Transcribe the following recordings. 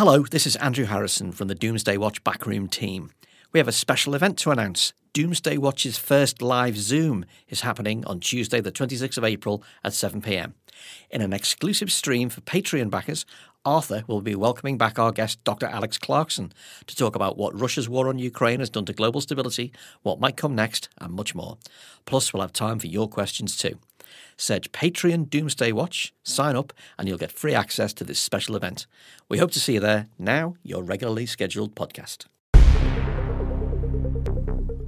Hello, this is Andrew Harrison from the Doomsday Watch backroom team. We have a special event to announce. Doomsday Watch's first live Zoom is happening on Tuesday, the 26th of April at 7 pm. In an exclusive stream for Patreon backers, Arthur will be welcoming back our guest, Dr. Alex Clarkson, to talk about what Russia's war on Ukraine has done to global stability, what might come next, and much more. Plus, we'll have time for your questions too. Search Patreon Doomsday Watch, sign up, and you'll get free access to this special event. We hope to see you there. Now, your regularly scheduled podcast.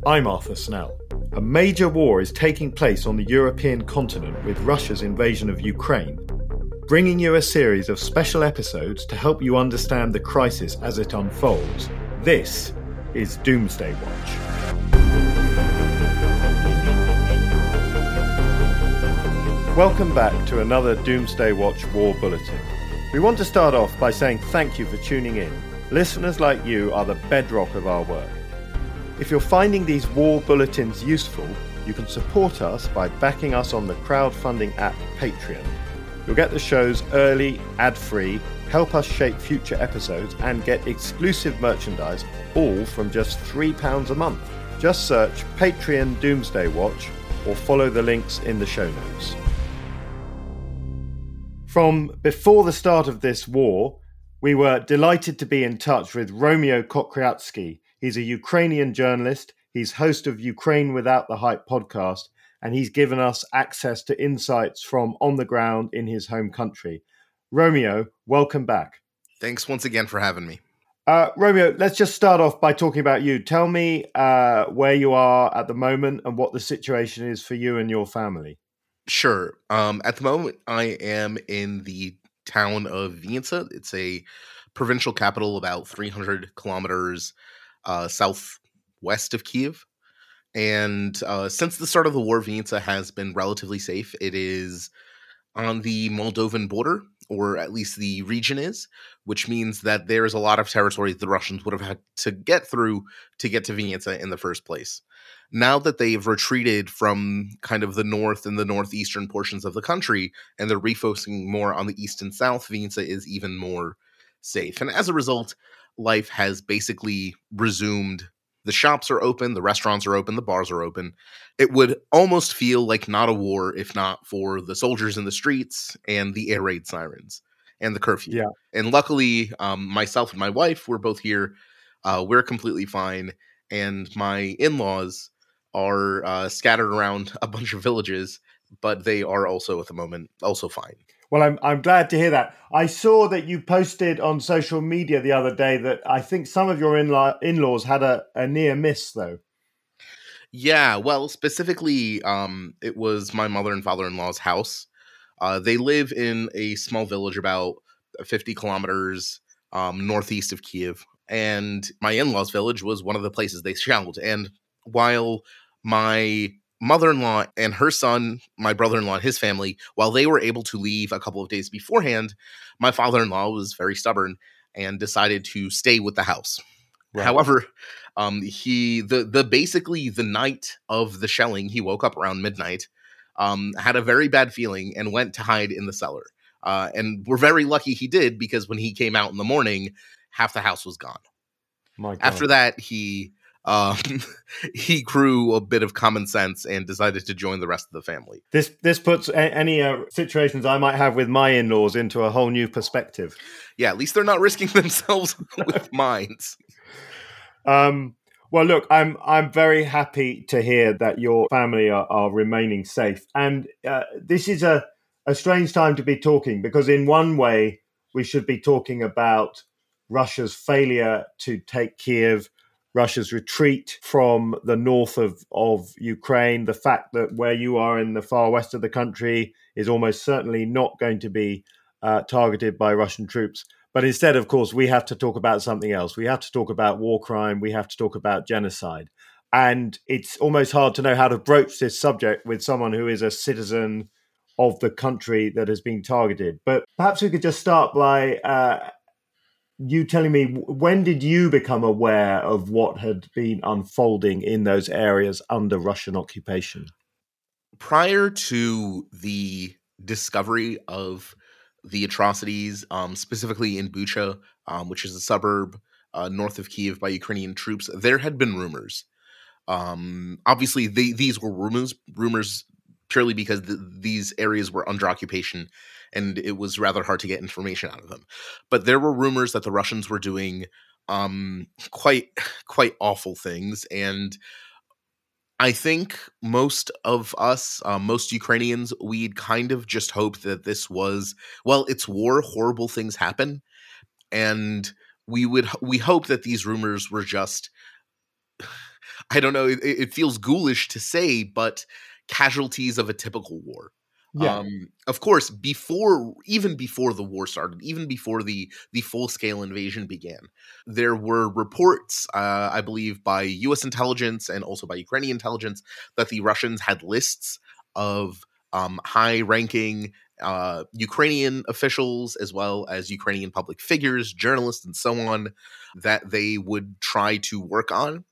I'm Arthur Snell. A major war is taking place on the European continent with Russia's invasion of Ukraine, bringing you a series of special episodes to help you understand the crisis as it unfolds. This is Doomsday Watch. Welcome back to another Doomsday Watch War Bulletin. We want to start off by saying thank you for tuning in. Listeners like you are the bedrock of our work. If you're finding these war bulletins useful, you can support us by backing us on the crowdfunding app Patreon. You'll get the shows early, ad free, help us shape future episodes, and get exclusive merchandise, all from just £3 a month. Just search Patreon Doomsday Watch or follow the links in the show notes. From before the start of this war, we were delighted to be in touch with Romeo Kokriatski. He's a Ukrainian journalist, he's host of Ukraine Without the Hype podcast, and he's given us access to insights from on the ground in his home country. Romeo, welcome back. Thanks once again for having me. Uh, Romeo, let's just start off by talking about you. Tell me uh, where you are at the moment and what the situation is for you and your family. Sure. Um, at the moment, I am in the town of Vinnytsia. It's a provincial capital about 300 kilometers uh, southwest of Kiev. And uh, since the start of the war, Vinnytsia has been relatively safe. It is on the Moldovan border, or at least the region is, which means that there's a lot of territory the Russians would have had to get through to get to Vinnytsia in the first place now that they've retreated from kind of the north and the northeastern portions of the country and they're refocusing more on the east and south, Vinnytsia is even more safe. And as a result, life has basically resumed. The shops are open, the restaurants are open, the bars are open. It would almost feel like not a war if not for the soldiers in the streets and the air raid sirens and the curfew. Yeah. And luckily, um, myself and my wife were both here. Uh, we're completely fine. And my in laws are uh, scattered around a bunch of villages, but they are also at the moment also fine. Well, I'm I'm glad to hear that. I saw that you posted on social media the other day that I think some of your in in-laws had a, a near miss though. Yeah, well, specifically, um, it was my mother and father-in-law's house. Uh, they live in a small village about 50 kilometers um, northeast of Kiev, and my in-laws' village was one of the places they shelled. And while my mother-in-law and her son, my brother-in-law and his family, while they were able to leave a couple of days beforehand, my father-in-law was very stubborn and decided to stay with the house. Right. However, um, he the the basically the night of the shelling, he woke up around midnight, um, had a very bad feeling, and went to hide in the cellar. Uh, and we're very lucky he did because when he came out in the morning, half the house was gone. After that, he um, he grew a bit of common sense and decided to join the rest of the family. This this puts a- any uh, situations I might have with my in laws into a whole new perspective. Yeah, at least they're not risking themselves with mines. Um, well, look, I'm I'm very happy to hear that your family are, are remaining safe, and uh, this is a a strange time to be talking because in one way we should be talking about Russia's failure to take Kiev Russia's retreat from the north of, of Ukraine, the fact that where you are in the far west of the country is almost certainly not going to be uh, targeted by Russian troops. But instead, of course, we have to talk about something else. We have to talk about war crime. We have to talk about genocide. And it's almost hard to know how to broach this subject with someone who is a citizen of the country that has been targeted. But perhaps we could just start by uh, you telling me when did you become aware of what had been unfolding in those areas under Russian occupation? Prior to the discovery of the atrocities, um, specifically in Bucha, um, which is a suburb uh, north of Kiev by Ukrainian troops, there had been rumors. Um, obviously, they, these were rumors, rumors purely because the, these areas were under occupation and it was rather hard to get information out of them. But there were rumors that the Russians were doing um, quite quite awful things, and I think most of us, uh, most Ukrainians, we'd kind of just hoped that this was well, it's war, horrible things happen, and we would we hope that these rumors were just. I don't know. It, it feels ghoulish to say, but casualties of a typical war. Yeah. Um, of course, before even before the war started, even before the the full scale invasion began, there were reports, uh, I believe, by U.S. intelligence and also by Ukrainian intelligence that the Russians had lists of um, high ranking uh, Ukrainian officials as well as Ukrainian public figures, journalists, and so on that they would try to work on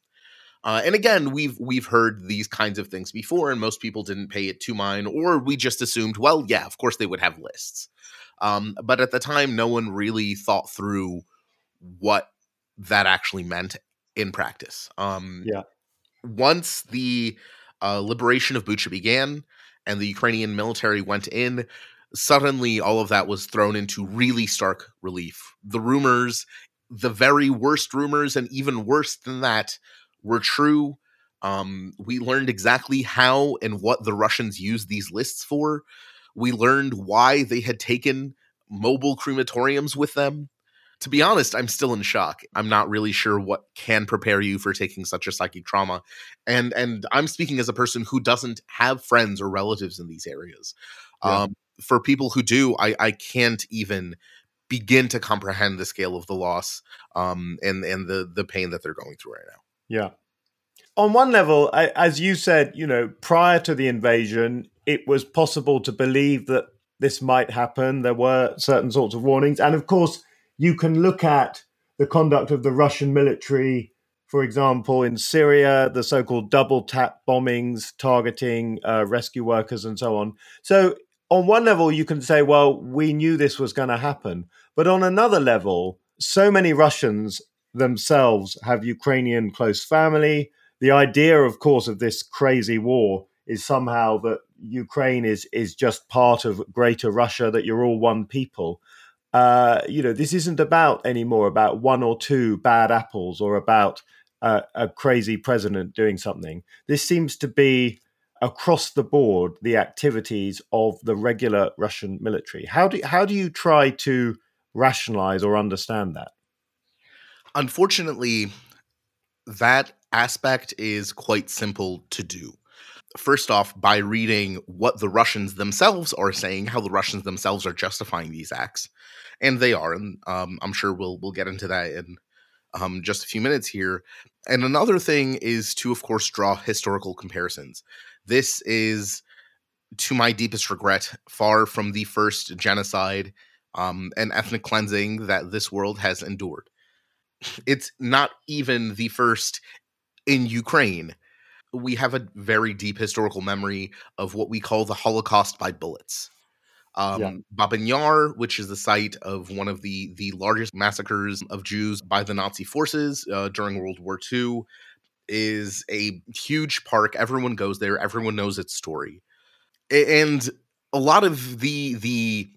uh, and again, we've we've heard these kinds of things before, and most people didn't pay it to mind, or we just assumed, well, yeah, of course they would have lists. Um, but at the time, no one really thought through what that actually meant in practice. Um, yeah. Once the uh, liberation of Bucha began and the Ukrainian military went in, suddenly all of that was thrown into really stark relief. The rumors, the very worst rumors, and even worse than that, were true. Um, we learned exactly how and what the Russians used these lists for. We learned why they had taken mobile crematoriums with them. To be honest, I'm still in shock. I'm not really sure what can prepare you for taking such a psychic trauma. And and I'm speaking as a person who doesn't have friends or relatives in these areas. Yeah. Um, for people who do, I, I can't even begin to comprehend the scale of the loss um, and and the the pain that they're going through right now. Yeah. On one level, as you said, you know, prior to the invasion, it was possible to believe that this might happen. There were certain sorts of warnings. And of course, you can look at the conduct of the Russian military, for example, in Syria, the so called double tap bombings targeting uh, rescue workers and so on. So, on one level, you can say, well, we knew this was going to happen. But on another level, so many Russians themselves have Ukrainian close family. The idea, of course, of this crazy war is somehow that Ukraine is is just part of greater Russia, that you're all one people. Uh, you know, this isn't about anymore about one or two bad apples or about uh, a crazy president doing something. This seems to be across the board the activities of the regular Russian military. How do how do you try to rationalize or understand that? Unfortunately, that aspect is quite simple to do. First off, by reading what the Russians themselves are saying, how the Russians themselves are justifying these acts, and they are, and um, I'm sure we'll we'll get into that in um, just a few minutes here. And another thing is to, of course, draw historical comparisons. This is, to my deepest regret, far from the first genocide um, and ethnic cleansing that this world has endured it's not even the first in Ukraine. We have a very deep historical memory of what we call the Holocaust by bullets. Um, yeah. Babyn Yar, which is the site of one of the the largest massacres of Jews by the Nazi forces uh, during World War II, is a huge park. Everyone goes there. Everyone knows its story, and a lot of the the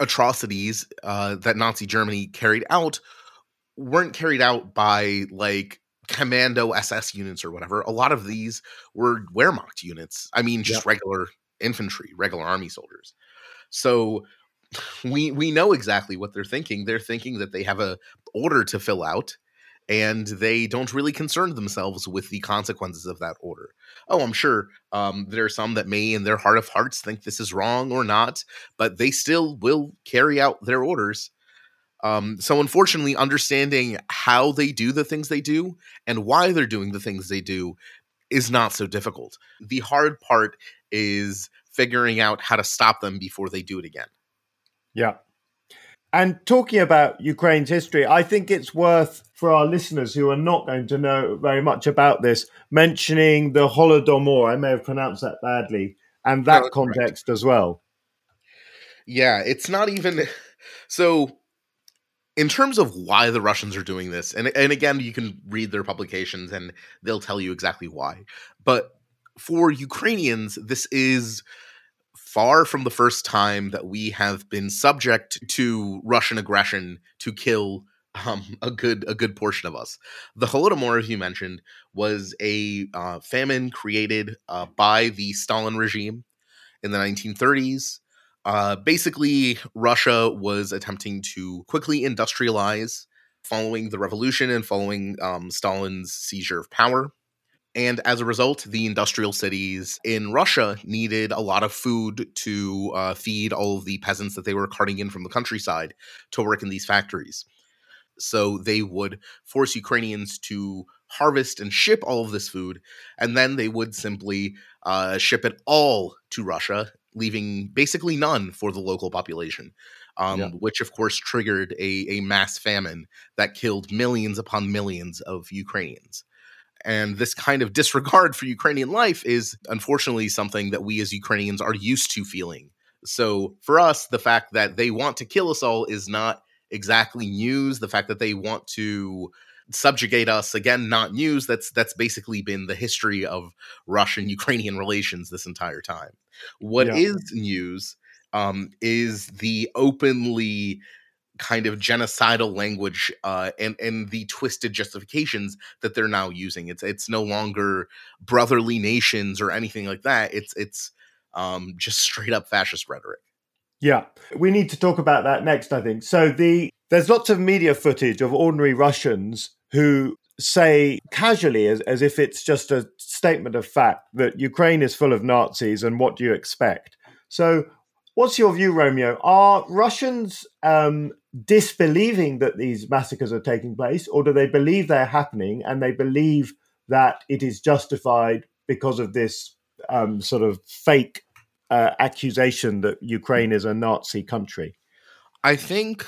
atrocities uh, that Nazi Germany carried out weren't carried out by like commando SS units or whatever. A lot of these were Wehrmacht units. I mean, just yep. regular infantry, regular army soldiers. So we we know exactly what they're thinking. They're thinking that they have a order to fill out and they don't really concern themselves with the consequences of that order. Oh, I'm sure um, there are some that may, in their heart of hearts, think this is wrong or not, but they still will carry out their orders um, so, unfortunately, understanding how they do the things they do and why they're doing the things they do is not so difficult. The hard part is figuring out how to stop them before they do it again. Yeah. And talking about Ukraine's history, I think it's worth for our listeners who are not going to know very much about this mentioning the Holodomor. I may have pronounced that badly, and that no, context as well. Yeah, it's not even so in terms of why the Russians are doing this, and and again, you can read their publications and they'll tell you exactly why. But for Ukrainians, this is far from the first time that we have been subject to Russian aggression to kill um, a good a good portion of us. The Holodomor, as you mentioned, was a uh, famine created uh, by the Stalin regime in the 1930s uh, basically, Russia was attempting to quickly industrialize following the revolution and following um, Stalin's seizure of power. And as a result, the industrial cities in Russia needed a lot of food to uh, feed all of the peasants that they were carting in from the countryside to work in these factories. So they would force Ukrainians to harvest and ship all of this food, and then they would simply uh, ship it all to Russia leaving basically none for the local population, um, yeah. which of course triggered a, a mass famine that killed millions upon millions of Ukrainians. And this kind of disregard for Ukrainian life is unfortunately something that we as Ukrainians are used to feeling. So for us, the fact that they want to kill us all is not exactly news. The fact that they want to subjugate us again not news that's that's basically been the history of russian ukrainian relations this entire time what yeah. is news um, is the openly kind of genocidal language uh, and and the twisted justifications that they're now using. It's it's no longer brotherly nations or anything like that. It's it's um, just straight up fascist rhetoric. Yeah, we need to talk about that next. I think so. The there's lots of media footage of ordinary Russians who say casually, as, as if it's just a statement of fact, that Ukraine is full of Nazis and what do you expect? So, what's your view, Romeo? Are Russians um, disbelieving that these massacres are taking place, or do they believe they're happening and they believe that it is justified because of this um, sort of fake uh, accusation that Ukraine is a Nazi country? I think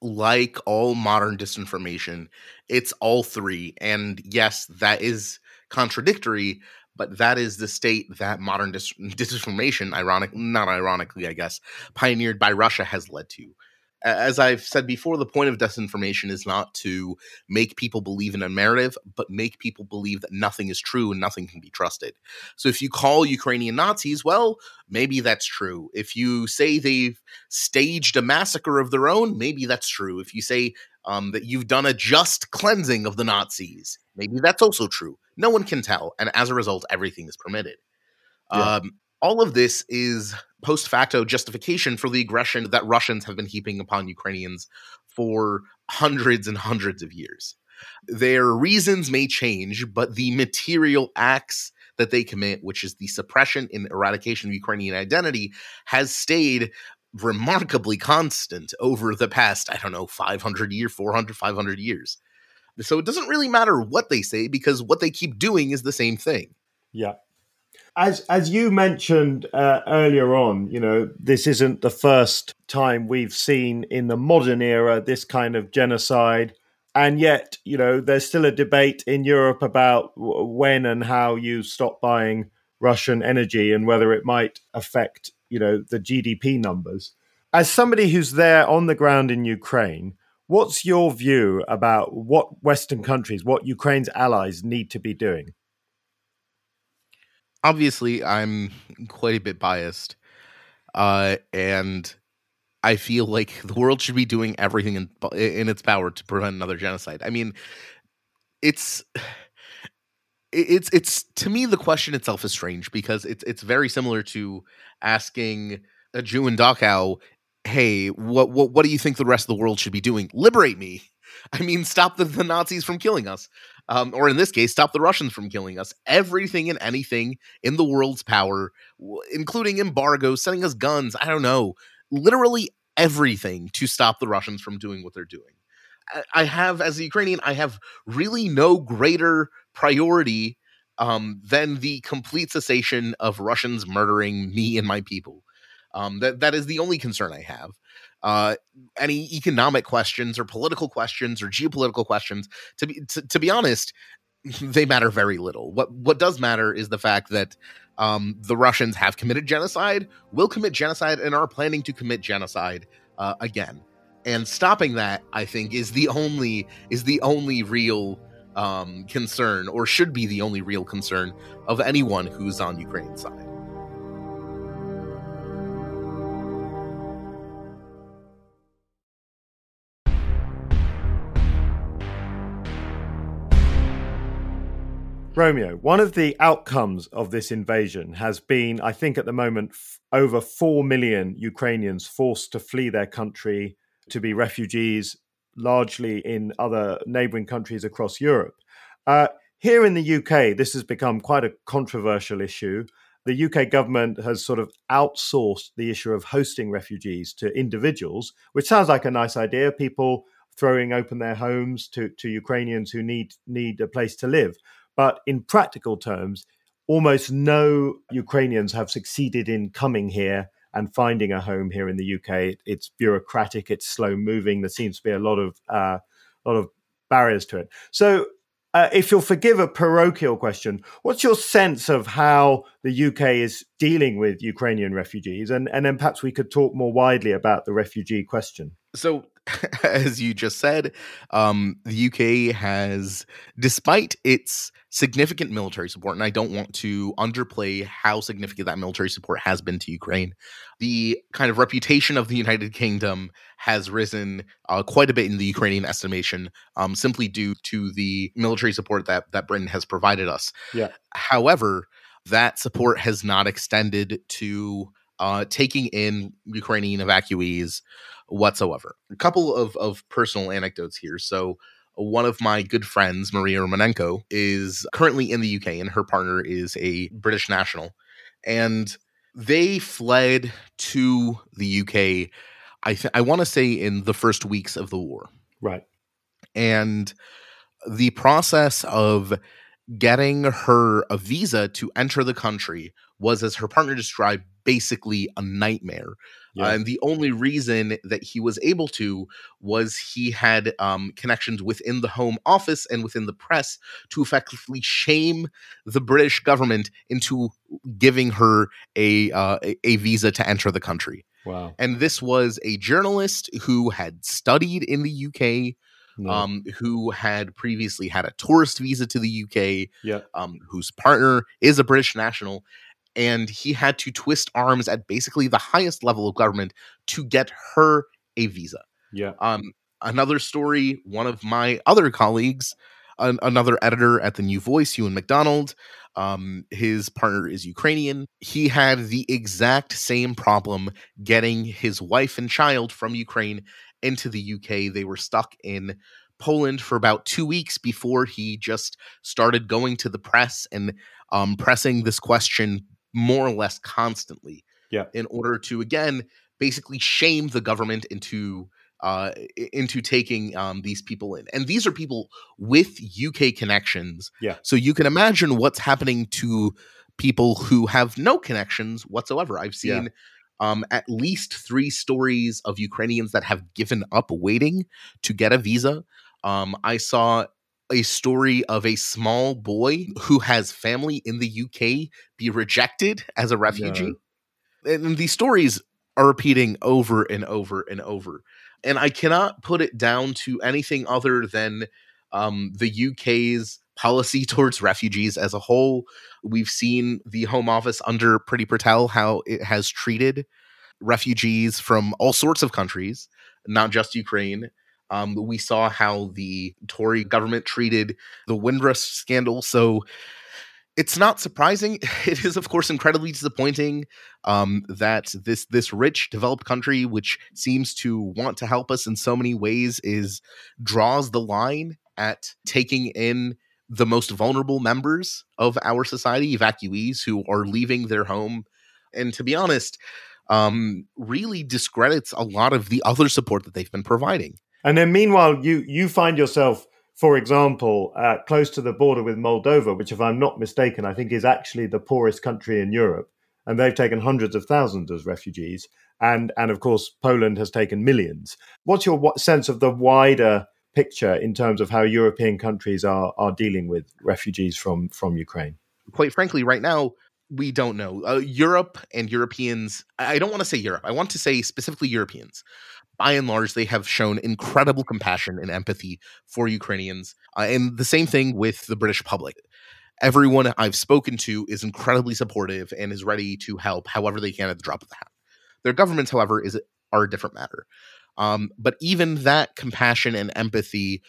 like all modern disinformation, it's all three. And yes, that is contradictory, but that is the state that modern dis- disinformation, ironic, not ironically, I guess, pioneered by Russia has led to as I've said before, the point of disinformation is not to make people believe in a narrative, but make people believe that nothing is true and nothing can be trusted. So if you call Ukrainian Nazis, well, maybe that's true. If you say they've staged a massacre of their own, maybe that's true. If you say um, that you've done a just cleansing of the Nazis, maybe that's also true. No one can tell. And as a result, everything is permitted. Yeah. Um, all of this is post facto justification for the aggression that Russians have been heaping upon Ukrainians for hundreds and hundreds of years. Their reasons may change, but the material acts that they commit, which is the suppression and eradication of Ukrainian identity, has stayed remarkably constant over the past, I don't know, 500 years, 400, 500 years. So it doesn't really matter what they say because what they keep doing is the same thing. Yeah as as you mentioned uh, earlier on, you know, this isn't the first time we've seen in the modern era this kind of genocide, and yet, you know, there's still a debate in Europe about when and how you stop buying Russian energy and whether it might affect, you know, the GDP numbers. As somebody who's there on the ground in Ukraine, what's your view about what Western countries, what Ukraine's allies need to be doing? Obviously I'm quite a bit biased, uh, and I feel like the world should be doing everything in in its power to prevent another genocide. I mean, it's it's it's to me the question itself is strange because it's it's very similar to asking a Jew in Dachau, "Hey, what what what do you think the rest of the world should be doing? Liberate me." I mean, stop the, the Nazis from killing us um, or in this case, stop the Russians from killing us. Everything and anything in the world's power, including embargoes, sending us guns. I don't know. Literally everything to stop the Russians from doing what they're doing. I have, as a Ukrainian, I have really no greater priority um, than the complete cessation of Russians murdering me and my people. Um, that that is the only concern I have uh, any economic questions or political questions or geopolitical questions. To be to, to be honest, they matter very little. What what does matter is the fact that um, the Russians have committed genocide, will commit genocide, and are planning to commit genocide uh, again. and stopping that i think is the only is the only real um, concern or should be the only real concern of anyone who's on ukraine's side Romeo, one of the outcomes of this invasion has been, I think, at the moment, f- over 4 million Ukrainians forced to flee their country to be refugees, largely in other neighboring countries across Europe. Uh, here in the UK, this has become quite a controversial issue. The UK government has sort of outsourced the issue of hosting refugees to individuals, which sounds like a nice idea. People throwing open their homes to, to Ukrainians who need need a place to live. But in practical terms, almost no Ukrainians have succeeded in coming here and finding a home here in the UK. It's bureaucratic, it's slow moving. There seems to be a lot of uh, lot of barriers to it. So, uh, if you'll forgive a parochial question, what's your sense of how the UK is dealing with Ukrainian refugees? And, and then perhaps we could talk more widely about the refugee question. So, as you just said, um, the UK has, despite its significant military support, and I don't want to underplay how significant that military support has been to Ukraine, the kind of reputation of the United Kingdom has risen uh, quite a bit in the Ukrainian estimation, um, simply due to the military support that that Britain has provided us. Yeah. However, that support has not extended to uh, taking in Ukrainian evacuees whatsoever. A couple of, of personal anecdotes here. So, one of my good friends, Maria Romanenko, is currently in the UK, and her partner is a British national. And they fled to the UK, I, th- I want to say, in the first weeks of the war. Right. And the process of getting her a visa to enter the country was, as her partner described, basically a nightmare. Yeah. Uh, and the only reason that he was able to was he had um, connections within the Home Office and within the press to effectively shame the British government into giving her a uh, a visa to enter the country. Wow! And this was a journalist who had studied in the UK. No. Um, who had previously had a tourist visa to the UK, yeah. um, whose partner is a British national, and he had to twist arms at basically the highest level of government to get her a visa. Yeah. Um, another story, one of my other colleagues, an, another editor at the New Voice, Ewan McDonald, um, his partner is Ukrainian. He had the exact same problem getting his wife and child from Ukraine into the UK. They were stuck in Poland for about two weeks before he just started going to the press and um, pressing this question more or less constantly yeah. in order to again basically shame the government into uh, into taking um, these people in. And these are people with UK connections. Yeah. So you can imagine what's happening to people who have no connections whatsoever. I've seen yeah. um, at least three stories of Ukrainians that have given up waiting to get a visa. Um, I saw a story of a small boy who has family in the UK be rejected as a refugee. Yeah. And these stories are repeating over and over and over. And I cannot put it down to anything other than um, the UK's policy towards refugees as a whole. We've seen the Home Office under Priti Patel how it has treated refugees from all sorts of countries, not just Ukraine. Um, we saw how the Tory government treated the Windrush scandal. So it's not surprising. It is, of course, incredibly disappointing um, that this this rich, developed country, which seems to want to help us in so many ways, is draws the line at taking in the most vulnerable members of our society, evacuees who are leaving their home. And to be honest, um, really discredits a lot of the other support that they've been providing. And then meanwhile, you you find yourself, for example, uh, close to the border with Moldova, which, if I'm not mistaken, I think is actually the poorest country in Europe, and they've taken hundreds of thousands as refugees, and and of course Poland has taken millions. What's your sense of the wider picture in terms of how European countries are are dealing with refugees from from Ukraine? Quite frankly, right now we don't know. Uh, Europe and Europeans, I don't want to say Europe. I want to say specifically Europeans by and large, they have shown incredible compassion and empathy for Ukrainians. Uh, and the same thing with the British public. Everyone I've spoken to is incredibly supportive and is ready to help however they can at the drop of the hat. Their governments, however, is are a different matter. Um, but even that compassion and empathy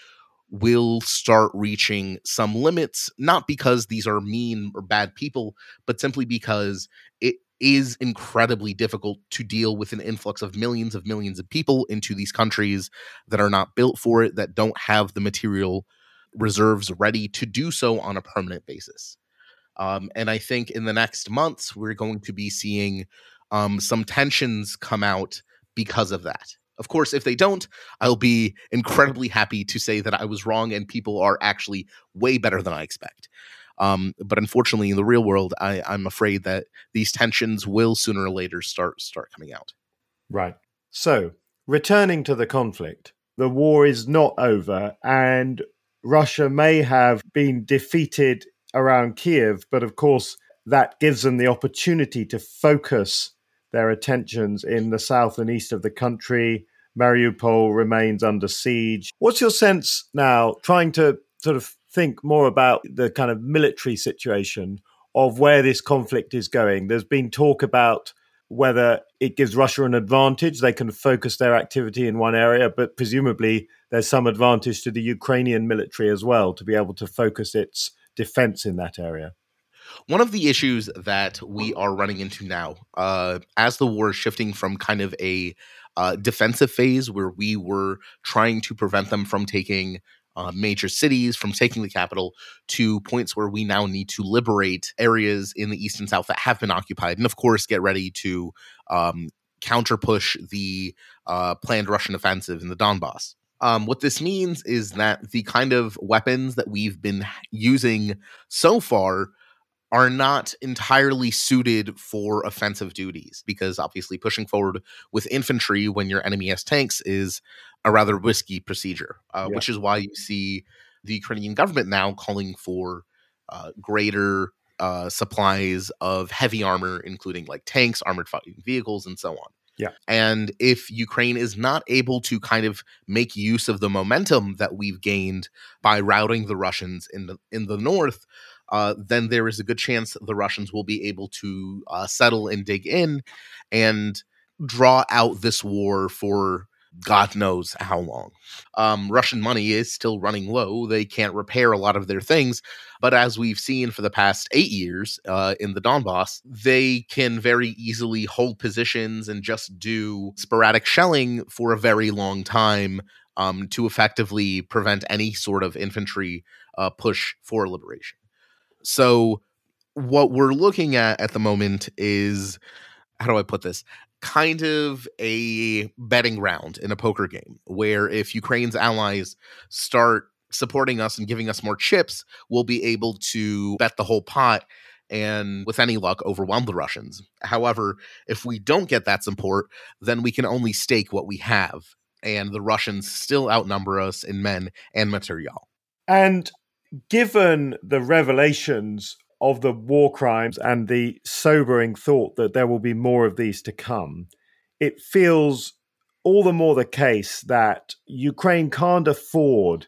will start reaching some limits, not because these are mean or bad people, but simply because it is incredibly difficult to deal with an influx of millions of millions of people into these countries that are not built for it, that don't have the material reserves ready to do so on a permanent basis. Um, and I think in the next months, we're going to be seeing um, some tensions come out because of that. Of course, if they don't, I'll be incredibly happy to say that I was wrong and people are actually way better than I expect. Um, but unfortunately, in the real world, I, I'm afraid that these tensions will sooner or later start start coming out. Right. So, returning to the conflict, the war is not over, and Russia may have been defeated around Kiev, but of course, that gives them the opportunity to focus their attentions in the south and east of the country. Mariupol remains under siege. What's your sense now, trying to sort of think more about the kind of military situation of where this conflict is going. There's been talk about whether it gives Russia an advantage. They can focus their activity in one area, but presumably there's some advantage to the Ukrainian military as well to be able to focus its defense in that area. One of the issues that we are running into now, uh, as the war is shifting from kind of a uh, defensive phase where we were trying to prevent them from taking uh, major cities, from taking the capital to points where we now need to liberate areas in the east and south that have been occupied, and of course, get ready to um, counter push the uh, planned Russian offensive in the Donbass. Um, what this means is that the kind of weapons that we've been using so far are not entirely suited for offensive duties because obviously pushing forward with infantry when your enemy has tanks is a rather risky procedure, uh, yeah. which is why you see the Ukrainian government now calling for uh, greater uh, supplies of heavy armor, including like tanks, armored fighting vehicles, and so on. Yeah. And if Ukraine is not able to kind of make use of the momentum that we've gained by routing the Russians in the in the north, uh, then there is a good chance the Russians will be able to uh, settle and dig in and draw out this war for God knows how long. Um, Russian money is still running low. They can't repair a lot of their things. But as we've seen for the past eight years uh, in the Donbass, they can very easily hold positions and just do sporadic shelling for a very long time um, to effectively prevent any sort of infantry uh, push for liberation. So, what we're looking at at the moment is how do I put this? Kind of a betting ground in a poker game where if Ukraine's allies start supporting us and giving us more chips, we'll be able to bet the whole pot and with any luck overwhelm the Russians. However, if we don't get that support, then we can only stake what we have and the Russians still outnumber us in men and material. And given the revelations of the war crimes and the sobering thought that there will be more of these to come, it feels all the more the case that Ukraine can't afford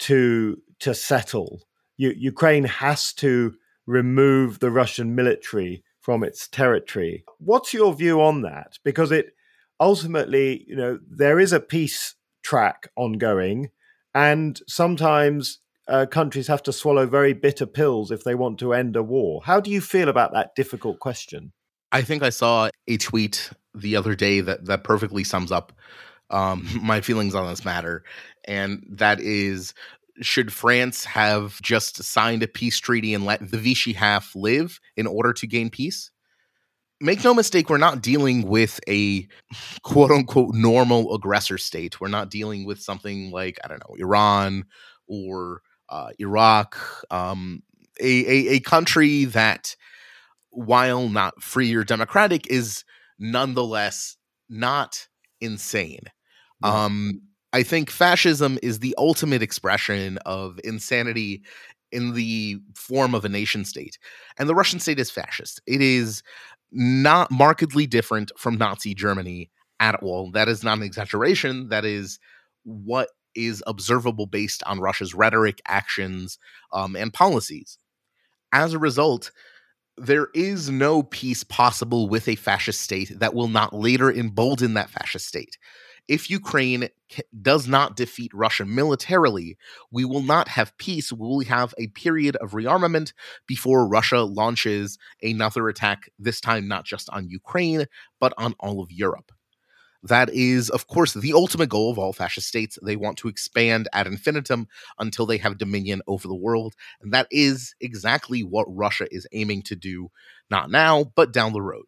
to to settle. U- Ukraine has to remove the Russian military from its territory. What's your view on that? Because it ultimately, you know, there is a peace track ongoing, and sometimes uh, countries have to swallow very bitter pills if they want to end a war. How do you feel about that difficult question? I think I saw a tweet the other day that that perfectly sums up um, my feelings on this matter, and that is should France have just signed a peace treaty and let the Vichy half live in order to gain peace? Make no mistake, we're not dealing with a quote unquote normal aggressor state. We're not dealing with something like, I don't know, Iran or uh, Iraq, um, a, a, a country that, while not free or democratic, is nonetheless not insane. Um, I think fascism is the ultimate expression of insanity in the form of a nation state. And the Russian state is fascist. It is not markedly different from Nazi Germany at all. That is not an exaggeration. That is what is observable based on Russia's rhetoric, actions, um, and policies. As a result, there is no peace possible with a fascist state that will not later embolden that fascist state. If Ukraine does not defeat Russia militarily, we will not have peace. We will have a period of rearmament before Russia launches another attack, this time not just on Ukraine, but on all of Europe. That is, of course, the ultimate goal of all fascist states. They want to expand ad infinitum until they have dominion over the world. And that is exactly what Russia is aiming to do, not now, but down the road.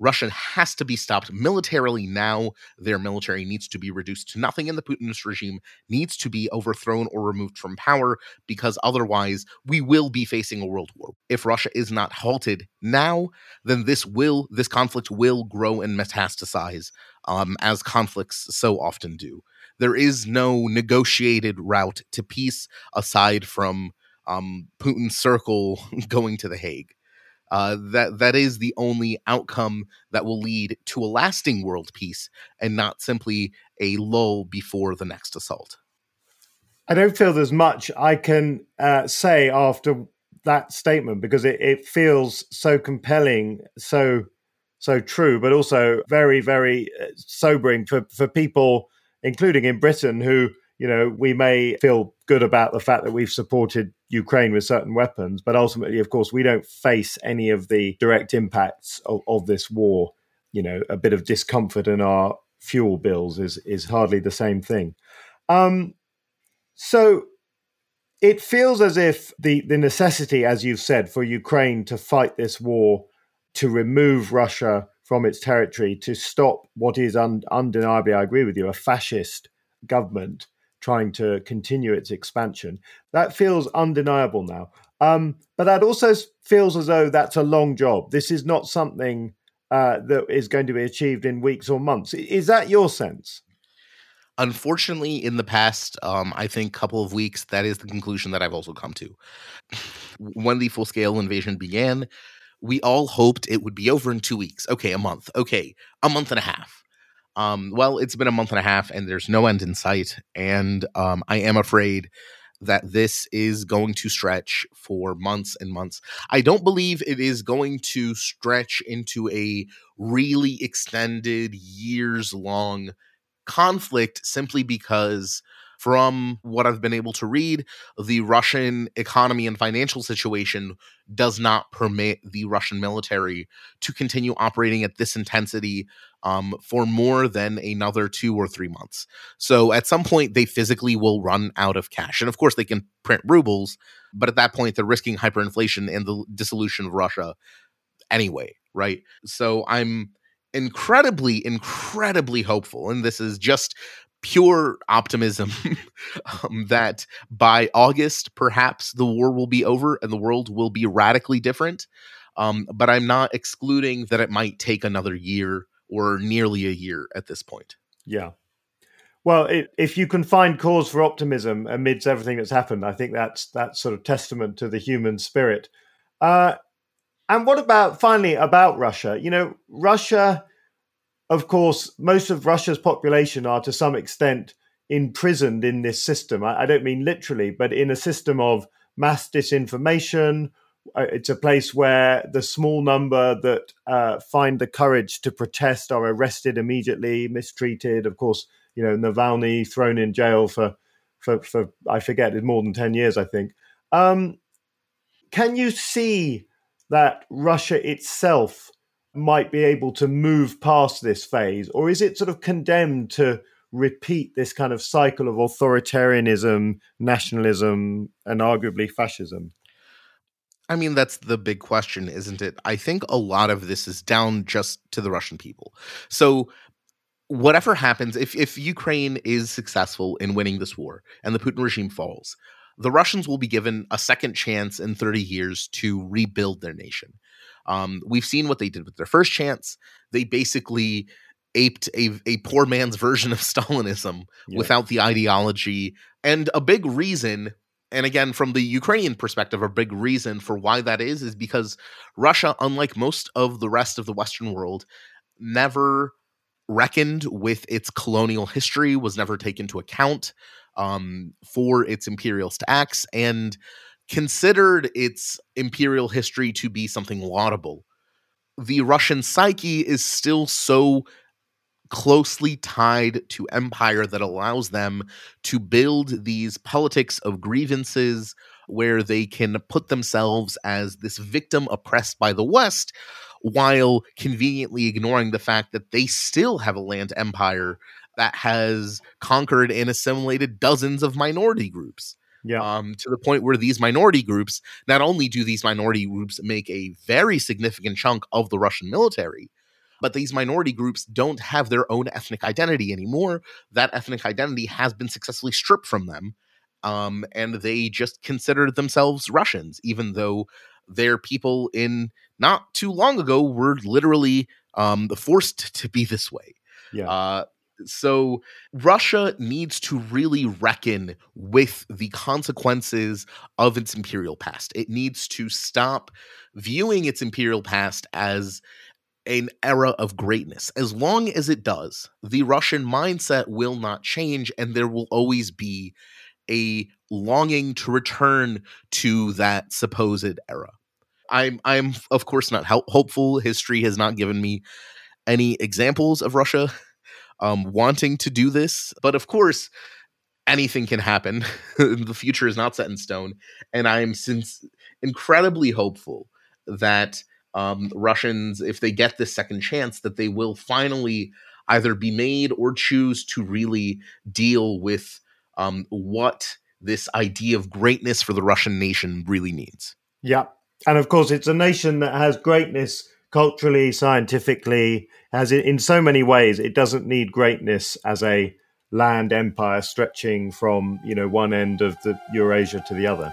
Russia has to be stopped militarily now. Their military needs to be reduced to nothing, and the Putinist regime needs to be overthrown or removed from power because otherwise we will be facing a world war. If Russia is not halted now, then this will this conflict will grow and metastasize um, as conflicts so often do. There is no negotiated route to peace aside from um, Putin's circle going to The Hague. Uh, that that is the only outcome that will lead to a lasting world peace and not simply a lull before the next assault. I don't feel there's much I can uh, say after that statement because it, it feels so compelling, so so true, but also very very uh, sobering for for people, including in Britain, who you know, we may feel good about the fact that we've supported Ukraine with certain weapons, but ultimately, of course, we don't face any of the direct impacts of, of this war. You know, a bit of discomfort in our fuel bills is is hardly the same thing. Um, so it feels as if the the necessity, as you've said, for Ukraine to fight this war, to remove Russia from its territory, to stop what is un, undeniably, I agree with you, a fascist government trying to continue its expansion. That feels undeniable now. Um, but that also feels as though that's a long job. This is not something uh, that is going to be achieved in weeks or months. Is that your sense? Unfortunately, in the past, um, I think couple of weeks, that is the conclusion that I've also come to. when the full scale invasion began, we all hoped it would be over in two weeks. Okay, a month. Okay, a month and a half. Um, well, it's been a month and a half and there's no end in sight. And um, I am afraid that this is going to stretch for months and months. I don't believe it is going to stretch into a really extended, years long conflict simply because from what I've been able to read, the Russian economy and financial situation does not permit the Russian military to continue operating at this intensity um, for more than another two or three months. So at some point, they physically will run out of cash. And of course, they can print rubles, but at that point, they're risking hyperinflation and the dissolution of Russia anyway, right? So I'm incredibly, incredibly hopeful. And this is just pure optimism um, that by August, perhaps the war will be over and the world will be radically different. Um, but I'm not excluding that it might take another year or nearly a year at this point. Yeah. Well, it, if you can find cause for optimism amidst everything that's happened, I think that's that's sort of testament to the human spirit. Uh, and what about finally about Russia? You know, Russia of course, most of Russia's population are to some extent imprisoned in this system. I, I don't mean literally, but in a system of mass disinformation. Uh, it's a place where the small number that uh, find the courage to protest are arrested immediately, mistreated. Of course, you know Navalny thrown in jail for for, for I forget, it's more than ten years, I think. Um, can you see that Russia itself might be able to move past this phase, or is it sort of condemned to repeat this kind of cycle of authoritarianism, nationalism, and arguably fascism? I mean, that's the big question, isn't it? I think a lot of this is down just to the Russian people. So, whatever happens, if, if Ukraine is successful in winning this war and the Putin regime falls, the Russians will be given a second chance in 30 years to rebuild their nation. Um, we've seen what they did with their first chance. They basically aped a, a poor man's version of Stalinism yeah. without the ideology. And a big reason, and again, from the Ukrainian perspective, a big reason for why that is, is because Russia, unlike most of the rest of the Western world, never reckoned with its colonial history, was never taken into account um, for its imperialist acts, and considered its imperial history to be something laudable. The Russian psyche is still so closely tied to empire that allows them to build these politics of grievances where they can put themselves as this victim oppressed by the West while conveniently ignoring the fact that they still have a land empire that has conquered and assimilated dozens of minority groups. Yeah. Um, to the point where these minority groups, not only do these minority groups make a very significant chunk of the Russian military, but these minority groups don't have their own ethnic identity anymore. That ethnic identity has been successfully stripped from them. Um, and they just consider themselves Russians, even though their people in not too long ago were literally um, forced to be this way. Yeah. Uh, so Russia needs to really reckon with the consequences of its imperial past. It needs to stop viewing its imperial past as an era of greatness. As long as it does, the Russian mindset will not change, and there will always be a longing to return to that supposed era. I'm, I'm of course not hopeful. History has not given me any examples of Russia um, wanting to do this, but of course, anything can happen. the future is not set in stone, and I am since incredibly hopeful that um, Russians, if they get this second chance, that they will finally either be made or choose to really deal with um, what this idea of greatness for the Russian nation really means. Yeah. And of course, it's a nation that has greatness culturally, scientifically, has in so many ways. It doesn't need greatness as a land empire stretching from you know one end of the Eurasia to the other.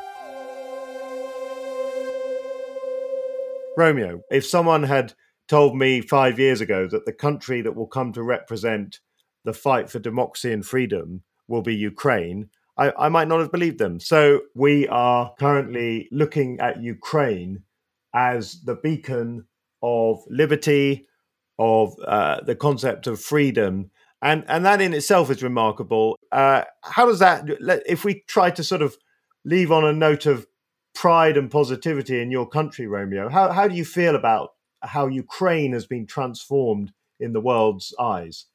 Romeo, if someone had told me five years ago that the country that will come to represent the fight for democracy and freedom will be Ukraine, I, I might not have believed them. So we are currently looking at Ukraine as the beacon of liberty, of uh, the concept of freedom. And, and that in itself is remarkable. Uh, how does that, if we try to sort of leave on a note of pride and positivity in your country, Romeo. How, how do you feel about how Ukraine has been transformed in the world's eyes?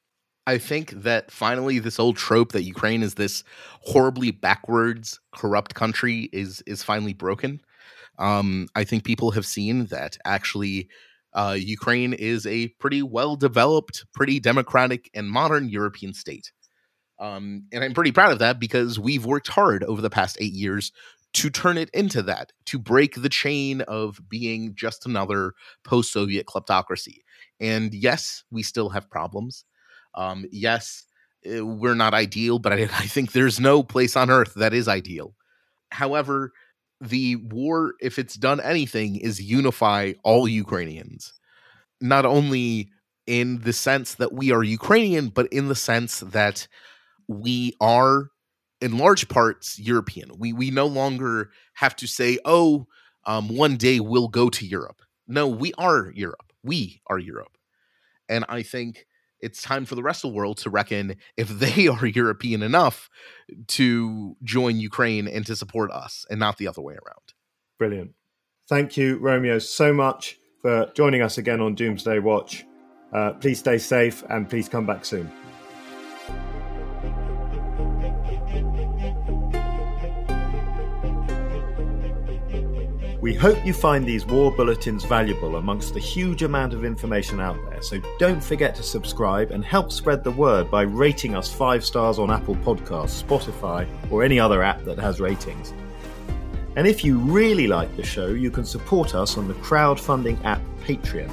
I think that finally this old trope that Ukraine is this horribly backwards, corrupt country is is finally broken. Um, I think people have seen that actually uh, Ukraine is a pretty well developed, pretty democratic, and modern European state. Um, and I'm pretty proud of that because we've worked hard over the past eight years to turn it into that, to break the chain of being just another post Soviet kleptocracy. And yes, we still have problems. Um, yes, eh, we're not ideal, but I, I think there's no place on earth that is ideal. However, the war, if it's done anything, is unify all Ukrainians. Not only in the sense that we are Ukrainian, but in the sense that we are in large parts European. We we no longer have to say, "Oh, um, one day we'll go to Europe." No, we are Europe. We are Europe, and I think it's time for the rest of the world to reckon if they are European enough to join Ukraine and to support us, and not the other way around. Brilliant. Thank you, Romeo, so much for joining us again on Doomsday Watch. Uh, please stay safe and please come back soon. We hope you find these war bulletins valuable amongst the huge amount of information out there, so don't forget to subscribe and help spread the word by rating us five stars on Apple Podcasts, Spotify, or any other app that has ratings. And if you really like the show, you can support us on the crowdfunding app Patreon.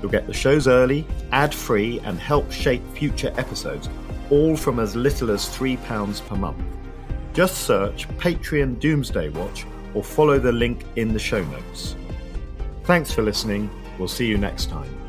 You'll get the shows early, ad free, and help shape future episodes, all from as little as £3 per month. Just search Patreon Doomsday Watch or follow the link in the show notes. Thanks for listening. We'll see you next time.